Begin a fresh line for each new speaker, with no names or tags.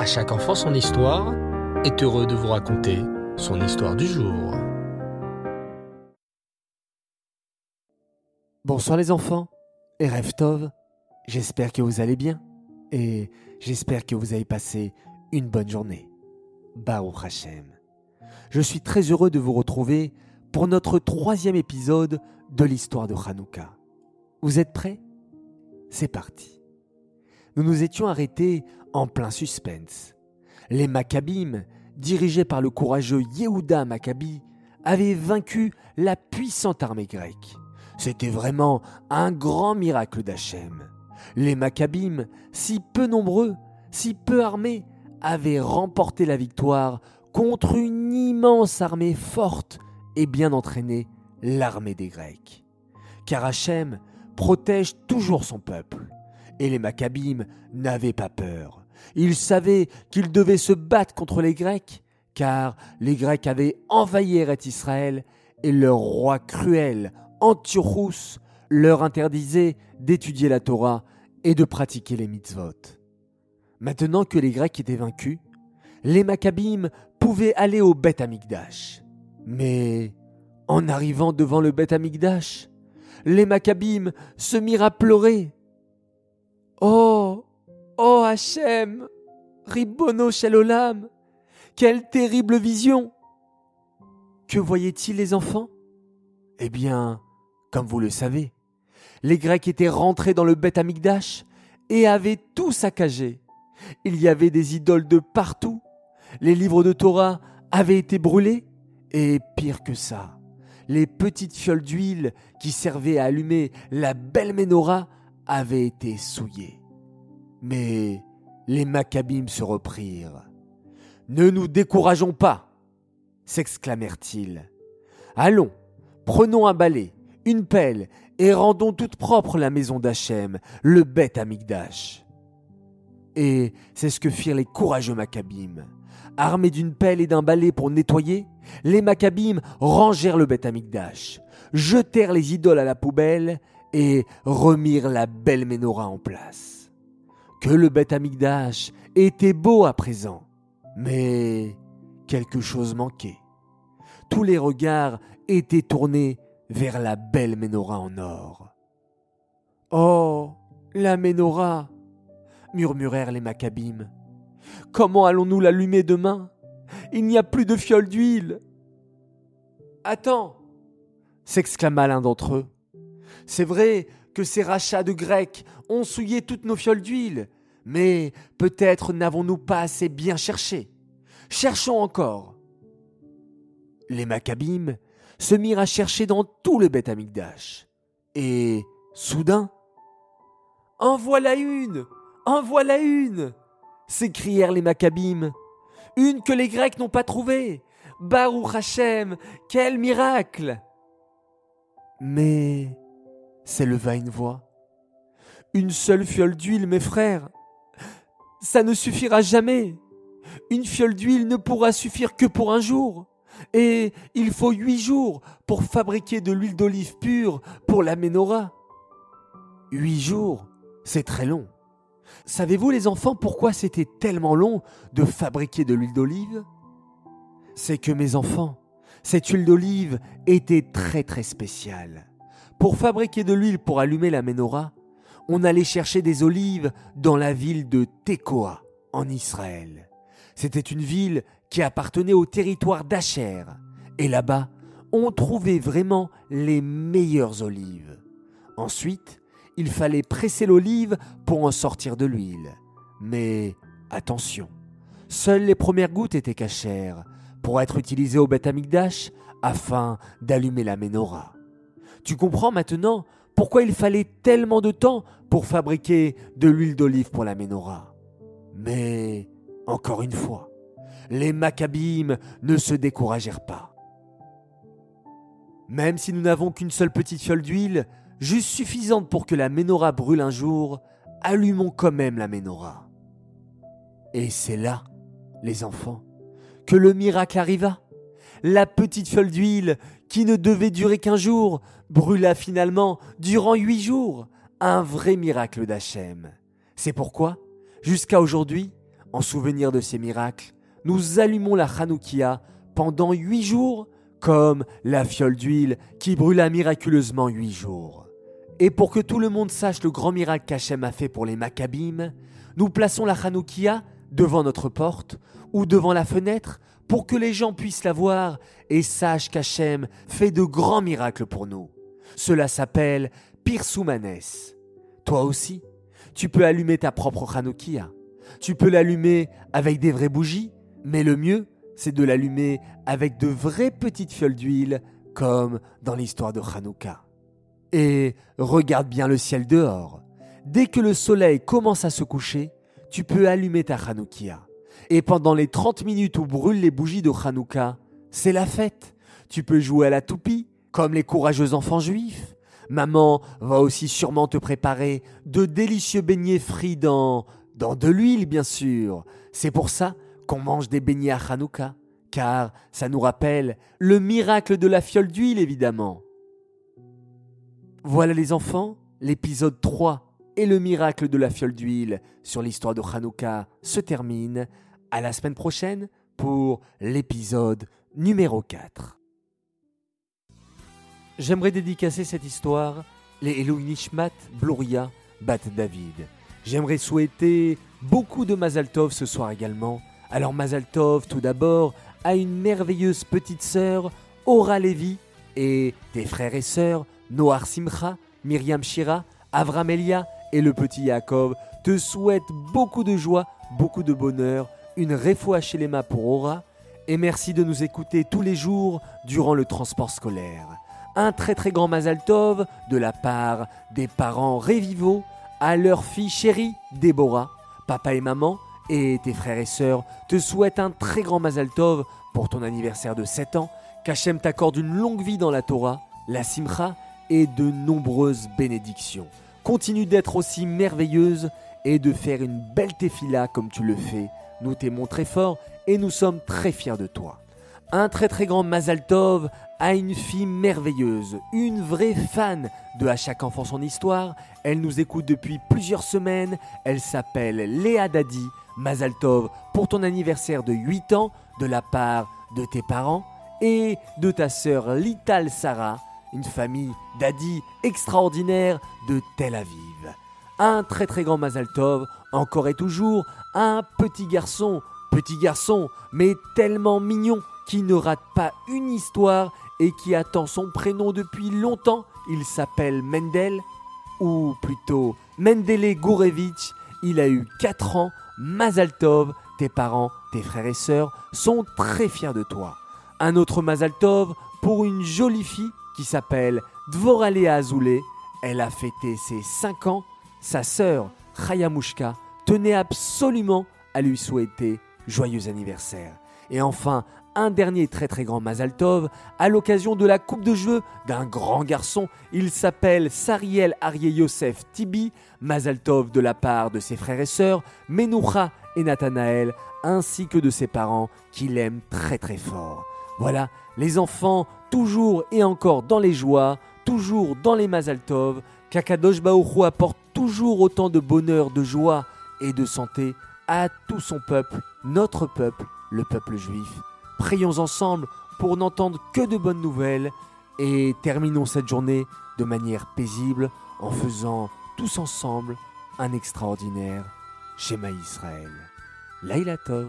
À chaque enfant son histoire est heureux de vous raconter son histoire du jour.
Bonsoir les enfants et Reftov, j'espère que vous allez bien et j'espère que vous avez passé une bonne journée. Baruch Hashem. Je suis très heureux de vous retrouver pour notre troisième épisode de l'histoire de Hanouka. Vous êtes prêts? C'est parti. Nous nous étions arrêtés en plein suspense. Les Maccabim, dirigés par le courageux Yehuda Maccabi, avaient vaincu la puissante armée grecque. C'était vraiment un grand miracle d'Hachem. Les Maccabim, si peu nombreux, si peu armés, avaient remporté la victoire contre une immense armée forte et bien entraînée, l'armée des Grecs. Car Hachem protège toujours son peuple. Et les Maccabim n'avaient pas peur. Ils savaient qu'ils devaient se battre contre les Grecs, car les Grecs avaient envahi Eret Israël et leur roi cruel, Antiochus, leur interdisait d'étudier la Torah et de pratiquer les mitzvot. Maintenant que les Grecs étaient vaincus, les Maccabim pouvaient aller au Beth Amikdash. Mais en arrivant devant le Beth Amikdash, les Maccabim se mirent à pleurer. Oh, oh Hachem, Ribono Shelolam, quelle terrible vision Que voyaient-ils les enfants? Eh bien, comme vous le savez, les Grecs étaient rentrés dans le Beth Amikdash et avaient tout saccagé. Il y avait des idoles de partout, les livres de Torah avaient été brûlés, et pire que ça, les petites fioles d'huile qui servaient à allumer la belle menorah avaient été souillées. Mais les Maccabim se reprirent. Ne nous décourageons pas, s'exclamèrent-ils. Allons, prenons un balai, une pelle, et rendons toute propre la maison d'Hachem, le bête Amigdash. Et c'est ce que firent les courageux Maccabim. Armés d'une pelle et d'un balai pour nettoyer, les Maccabim rangèrent le Beth Amikdash, jetèrent les idoles à la poubelle et remirent la belle menorah en place. Que le Beth Amikdash était beau à présent, mais quelque chose manquait. Tous les regards étaient tournés vers la belle menorah en or. Oh, la menorah murmurèrent les Maccabim. Comment allons-nous l'allumer demain? Il n'y a plus de fiole d'huile. Attends s'exclama l'un d'entre eux. C'est vrai que ces rachats de Grecs ont souillé toutes nos fioles d'huile, mais peut-être n'avons-nous pas assez bien cherché. Cherchons encore. Les Maccabim se mirent à chercher dans tout le Beth. Et, soudain, En voilà une En voilà une s'écrièrent les Maccabim. Une que les Grecs n'ont pas trouvée. Baruch Hashem, quel miracle Mais s'éleva une voix. Une seule fiole d'huile, mes frères. Ça ne suffira jamais. Une fiole d'huile ne pourra suffire que pour un jour. Et il faut huit jours pour fabriquer de l'huile d'olive pure pour la menorah. Huit jours, c'est très long. Savez-vous les enfants pourquoi c'était tellement long de fabriquer de l'huile d'olive? C'est que mes enfants, cette huile d'olive était très très spéciale. Pour fabriquer de l'huile pour allumer la menorah, on allait chercher des olives dans la ville de Tekoa, en Israël. C'était une ville qui appartenait au territoire d'Acher. Et là-bas, on trouvait vraiment les meilleures olives. Ensuite, il fallait presser l'olive pour en sortir de l'huile. Mais attention, seules les premières gouttes étaient cachères pour être utilisées au Beth afin d'allumer la menorah. Tu comprends maintenant pourquoi il fallait tellement de temps pour fabriquer de l'huile d'olive pour la menorah. Mais, encore une fois, les Maccabim ne se découragèrent pas. Même si nous n'avons qu'une seule petite fiole d'huile, juste suffisante pour que la menorah brûle un jour, allumons quand même la menorah. Et c'est là, les enfants, que le miracle arriva. La petite fiole d'huile, qui ne devait durer qu'un jour, brûla finalement durant huit jours. Un vrai miracle d'Hachem. C'est pourquoi, jusqu'à aujourd'hui, En souvenir de ces miracles, nous allumons la Hanoukia pendant huit jours comme la fiole d'huile qui brûla miraculeusement huit jours. Et pour que tout le monde sache le grand miracle qu'Hachem a fait pour les Maccabim, nous plaçons la Hanoukia devant notre porte ou devant la fenêtre pour que les gens puissent la voir et sachent qu'Hachem fait de grands miracles pour nous. Cela s'appelle Pirsoumanes. Toi aussi, tu peux allumer ta propre Hanoukia. Tu peux l'allumer avec des vraies bougies, mais le mieux, c'est de l'allumer avec de vraies petites fioles d'huile, comme dans l'histoire de Hanouka. Et regarde bien le ciel dehors. Dès que le soleil commence à se coucher, tu peux allumer ta Hanoukia. Et pendant les 30 minutes où brûlent les bougies de Hanouka, c'est la fête. Tu peux jouer à la toupie, comme les courageux enfants juifs. Maman va aussi sûrement te préparer de délicieux beignets frits dans, de l'huile, bien sûr. C'est pour ça qu'on mange des beignets à Hanouka, car ça nous rappelle le miracle de la fiole d'huile, évidemment. Voilà les enfants, l'épisode 3 et le miracle de la fiole d'huile sur l'histoire de Hanouka se termine. À la semaine prochaine pour l'épisode numéro 4. J'aimerais dédicacer cette histoire les Elou Nishmat Bloria Bat David. J'aimerais souhaiter beaucoup de Mazaltov ce soir également alors Mazaltov, tout d'abord, a une merveilleuse petite sœur, Aura Levi, et tes frères et sœurs, Noar Simcha, Myriam Shira, Avram Elia et le petit Yaakov te souhaitent beaucoup de joie, beaucoup de bonheur, une chez les mains pour Aura, et merci de nous écouter tous les jours durant le transport scolaire. Un très très grand Mazaltov de la part des parents Révivo à leur fille chérie Déborah, papa et maman, et tes frères et sœurs te souhaitent un très grand Mazal Tov pour ton anniversaire de 7 ans, qu'Hachem t'accorde une longue vie dans la Torah, la Simcha et de nombreuses bénédictions. Continue d'être aussi merveilleuse et de faire une belle tefila comme tu le fais. Nous t'aimons très fort et nous sommes très fiers de toi. Un très très grand Mazal Tov à une fille merveilleuse, une vraie fan de À chaque enfant son histoire. Elle nous écoute depuis plusieurs semaines. Elle s'appelle Léa Dadi. Mazaltov pour ton anniversaire de 8 ans de la part de tes parents et de ta sœur Lital Sarah, une famille Dadi extraordinaire de Tel Aviv. Un très très grand Mazaltov, encore et toujours, un petit garçon, petit garçon, mais tellement mignon qui ne rate pas une histoire et qui attend son prénom depuis longtemps. Il s'appelle Mendel, ou plutôt Mendele Gourevitch. Il a eu 4 ans. Mazaltov, tes parents, tes frères et sœurs sont très fiers de toi. Un autre Mazaltov pour une jolie fille qui s'appelle Dvoralea Azoulay. Elle a fêté ses 5 ans. Sa sœur, Chayamushka, tenait absolument à lui souhaiter joyeux anniversaire. Et enfin, un dernier très très grand Mazaltov à l'occasion de la coupe de jeu d'un grand garçon. Il s'appelle Sariel Arié Yosef Tibi, Mazaltov de la part de ses frères et sœurs, Menoucha et Nathanaël, ainsi que de ses parents qui l'aiment très très fort. Voilà, les enfants toujours et encore dans les joies, toujours dans les Mazaltov, Kakadosh Baoru apporte toujours autant de bonheur, de joie et de santé à tout son peuple, notre peuple, le peuple juif. Prions ensemble pour n'entendre que de bonnes nouvelles et terminons cette journée de manière paisible en faisant tous ensemble un extraordinaire Shema Israël. Laila Tov.